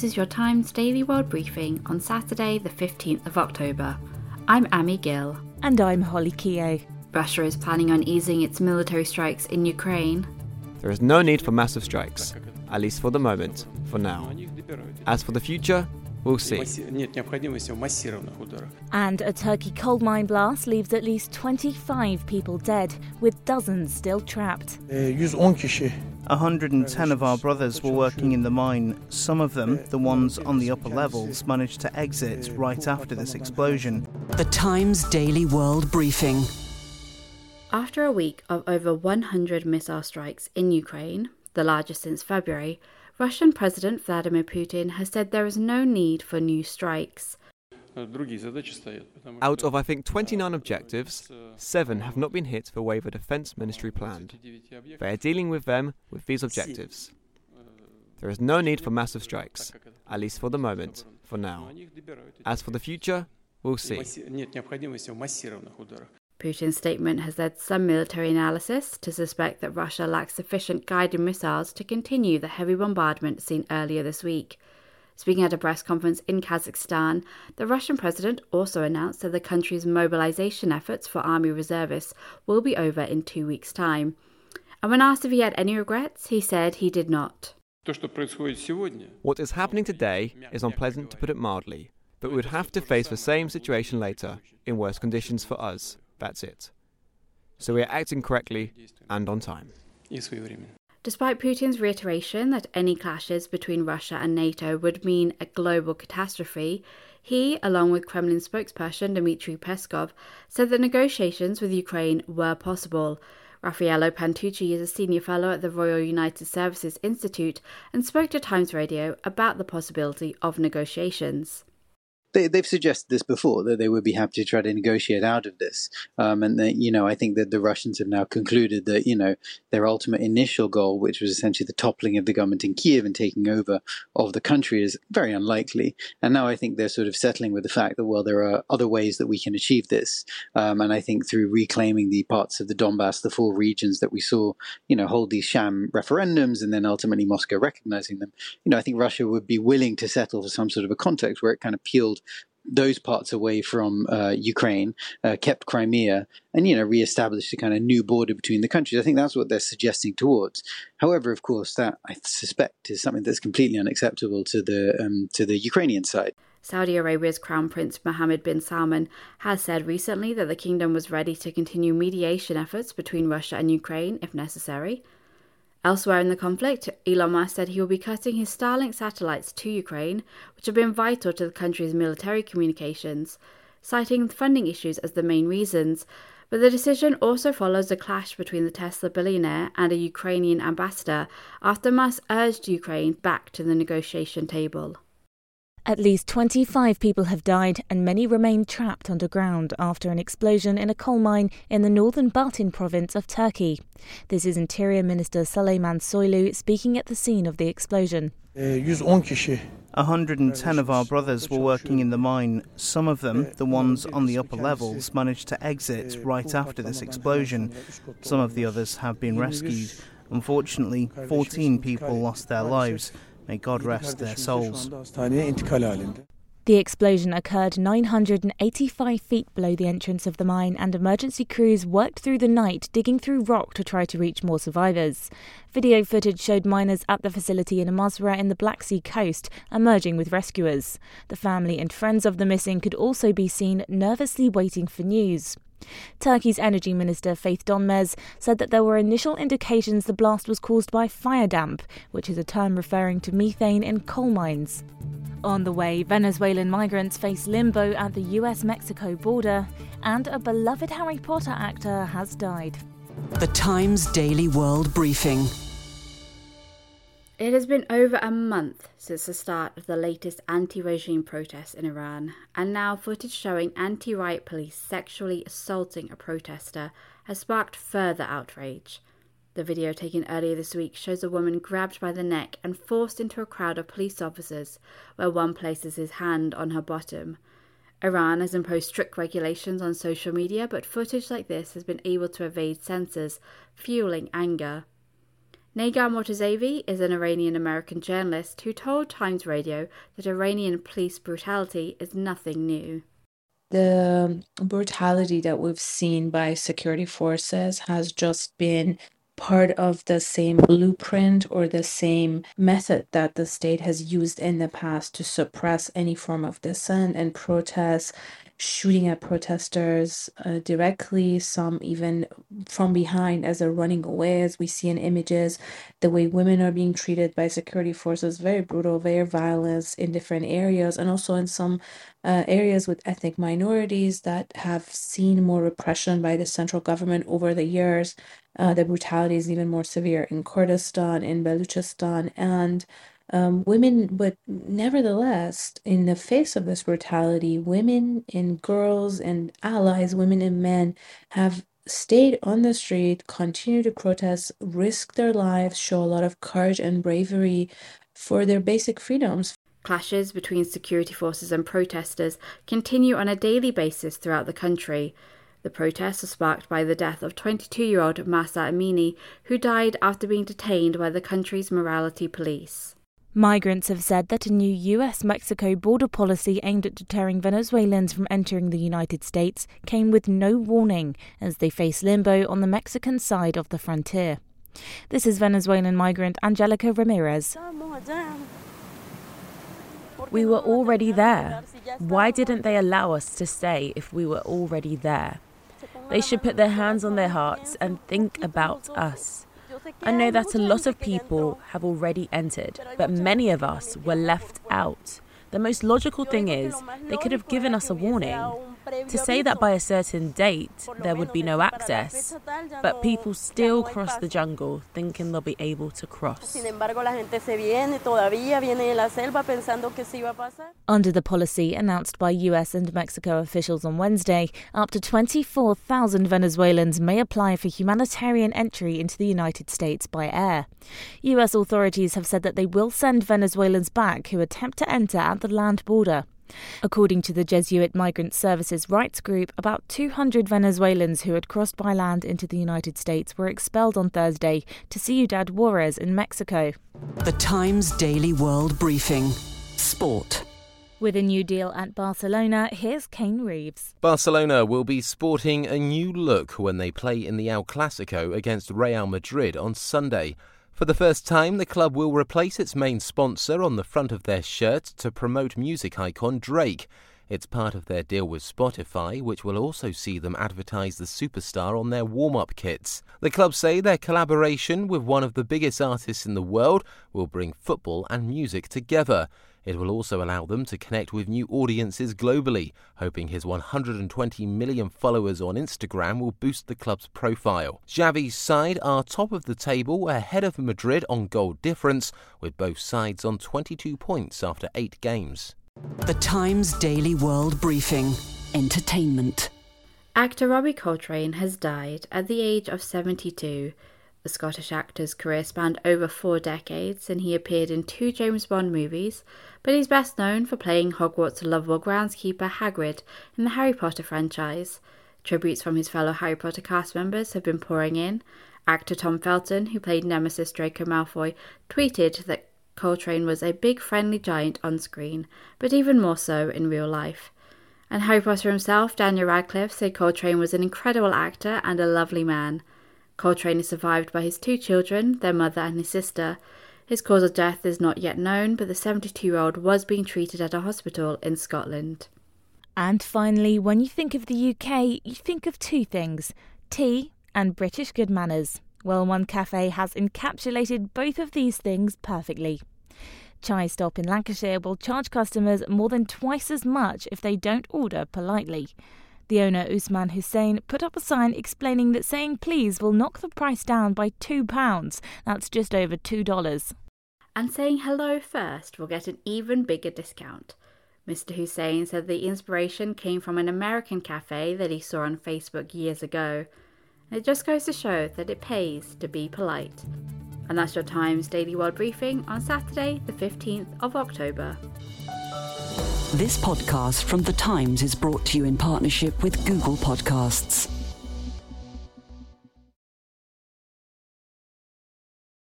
This is your Times Daily World Briefing on Saturday, the 15th of October. I'm Amy Gill. And I'm Holly Keogh. Russia is planning on easing its military strikes in Ukraine. There is no need for massive strikes, at least for the moment, for now. As for the future, we'll see. And a Turkey coal mine blast leaves at least 25 people dead, with dozens still trapped. 110 of our brothers were working in the mine. Some of them, the ones on the upper levels, managed to exit right after this explosion. The Times Daily World Briefing. After a week of over 100 missile strikes in Ukraine, the largest since February, Russian President Vladimir Putin has said there is no need for new strikes. Out of, I think, 29 objectives, seven have not been hit the way the Defence Ministry planned. They are dealing with them with these objectives. There is no need for massive strikes, at least for the moment, for now. As for the future, we'll see. Putin's statement has led some military analysis to suspect that Russia lacks sufficient guided missiles to continue the heavy bombardment seen earlier this week. Speaking at a press conference in Kazakhstan, the Russian president also announced that the country's mobilization efforts for army reservists will be over in two weeks' time. And when asked if he had any regrets, he said he did not. What is happening today is unpleasant to put it mildly, but we would have to face the same situation later, in worse conditions for us. That's it. So we are acting correctly and on time. Despite Putin's reiteration that any clashes between Russia and NATO would mean a global catastrophe, he, along with Kremlin spokesperson Dmitry Peskov, said that negotiations with Ukraine were possible. Raffaello Pantucci is a senior fellow at the Royal United Services Institute and spoke to Times Radio about the possibility of negotiations they, they've suggested this before that they would be happy to try to negotiate out of this. Um, and that, you know, I think that the Russians have now concluded that, you know, their ultimate initial goal, which was essentially the toppling of the government in Kiev and taking over of the country, is very unlikely. And now I think they're sort of settling with the fact that, well, there are other ways that we can achieve this. Um, and I think through reclaiming the parts of the Donbass, the four regions that we saw, you know, hold these sham referendums and then ultimately Moscow recognizing them, you know, I think Russia would be willing to settle for some sort of a context where it kind of peeled those parts away from uh, Ukraine, uh, kept Crimea, and you know reestablished a kind of new border between the countries. I think that's what they're suggesting towards. However, of course, that I suspect is something that's completely unacceptable to the um, to the Ukrainian side. Saudi Arabia's Crown Prince Mohammed bin Salman has said recently that the kingdom was ready to continue mediation efforts between Russia and Ukraine if necessary. Elsewhere in the conflict, Elon Musk said he will be cutting his Starlink satellites to Ukraine, which have been vital to the country's military communications, citing funding issues as the main reasons. But the decision also follows a clash between the Tesla billionaire and a Ukrainian ambassador after Musk urged Ukraine back to the negotiation table. At least 25 people have died and many remain trapped underground after an explosion in a coal mine in the northern Bartin province of Turkey. This is Interior Minister Süleyman Soylu speaking at the scene of the explosion. 110 of our brothers were working in the mine. Some of them, the ones on the upper levels, managed to exit right after this explosion. Some of the others have been rescued. Unfortunately, 14 people lost their lives. May God rest their souls. The explosion occurred 985 feet below the entrance of the mine, and emergency crews worked through the night digging through rock to try to reach more survivors. Video footage showed miners at the facility in Amasra in the Black Sea coast emerging with rescuers. The family and friends of the missing could also be seen nervously waiting for news. Turkey's Energy Minister Fatih Dönmez said that there were initial indications the blast was caused by fire damp, which is a term referring to methane in coal mines. On the way, Venezuelan migrants face limbo at the US Mexico border, and a beloved Harry Potter actor has died. The Times Daily World Briefing. It has been over a month since the start of the latest anti regime protests in Iran, and now footage showing anti riot police sexually assaulting a protester has sparked further outrage. The video taken earlier this week shows a woman grabbed by the neck and forced into a crowd of police officers, where one places his hand on her bottom. Iran has imposed strict regulations on social media, but footage like this has been able to evade censors, fueling anger. Negar Mortazavi is an Iranian American journalist who told Times Radio that Iranian police brutality is nothing new. The brutality that we've seen by security forces has just been part of the same blueprint or the same method that the state has used in the past to suppress any form of dissent and protest shooting at protesters uh, directly, some even from behind as they're running away, as we see in images. The way women are being treated by security forces, very brutal, very violent in different areas, and also in some uh, areas with ethnic minorities that have seen more repression by the central government over the years. Uh, the brutality is even more severe in Kurdistan, in Baluchistan, and um, women, but nevertheless, in the face of this brutality, women and girls and allies, women and men, have stayed on the street, continue to protest, risk their lives, show a lot of courage and bravery for their basic freedoms. Clashes between security forces and protesters continue on a daily basis throughout the country. The protests are sparked by the death of 22 year old Mahsa Amini, who died after being detained by the country's morality police. Migrants have said that a new US Mexico border policy aimed at deterring Venezuelans from entering the United States came with no warning as they face limbo on the Mexican side of the frontier. This is Venezuelan migrant Angelica Ramirez. We were already there. Why didn't they allow us to stay if we were already there? They should put their hands on their hearts and think about us. I know that a lot of people have already entered, but many of us were left out. The most logical thing is they could have given us a warning to say that by a certain date there would be no access, but people still cross the jungle thinking they'll be able to cross. Under the policy announced by US and Mexico officials on Wednesday, up to 24,000 Venezuelans may apply for humanitarian entry into the United States by air. US authorities have said that they will send Venezuelans back who attempt to enter at the land border. According to the Jesuit Migrant Services Rights Group, about 200 Venezuelans who had crossed by land into the United States were expelled on Thursday to Ciudad Juarez in Mexico. The Times Daily World Briefing Sport. With a new deal at Barcelona, here's Kane Reeves. Barcelona will be sporting a new look when they play in the El Clasico against Real Madrid on Sunday. For the first time, the club will replace its main sponsor on the front of their shirt to promote music icon Drake. It's part of their deal with Spotify, which will also see them advertise the superstar on their warm up kits. The club say their collaboration with one of the biggest artists in the world will bring football and music together. It will also allow them to connect with new audiences globally, hoping his 120 million followers on Instagram will boost the club's profile. Xavi's side are top of the table ahead of Madrid on goal difference, with both sides on 22 points after eight games. The Times Daily World Briefing Entertainment. Actor Robbie Coltrane has died at the age of 72. The Scottish actor's career spanned over four decades and he appeared in two James Bond movies, but he's best known for playing Hogwarts' lovable groundskeeper Hagrid in the Harry Potter franchise. Tributes from his fellow Harry Potter cast members have been pouring in. Actor Tom Felton, who played Nemesis Draco Malfoy, tweeted that Coltrane was a big friendly giant on screen, but even more so in real life. And Harry Potter himself, Daniel Radcliffe, said Coltrane was an incredible actor and a lovely man. Coltrane is survived by his two children, their mother and his sister. His cause of death is not yet known, but the 72 year old was being treated at a hospital in Scotland. And finally, when you think of the UK, you think of two things tea and British good manners. Well, one cafe has encapsulated both of these things perfectly. Chai Stop in Lancashire will charge customers more than twice as much if they don't order politely. The owner, Usman Hussein, put up a sign explaining that saying please will knock the price down by £2. That's just over $2. And saying hello first will get an even bigger discount. Mr. Hussein said the inspiration came from an American cafe that he saw on Facebook years ago. It just goes to show that it pays to be polite. And that's your Times Daily World Briefing on Saturday, the 15th of October. This podcast from The Times is brought to you in partnership with Google Podcasts.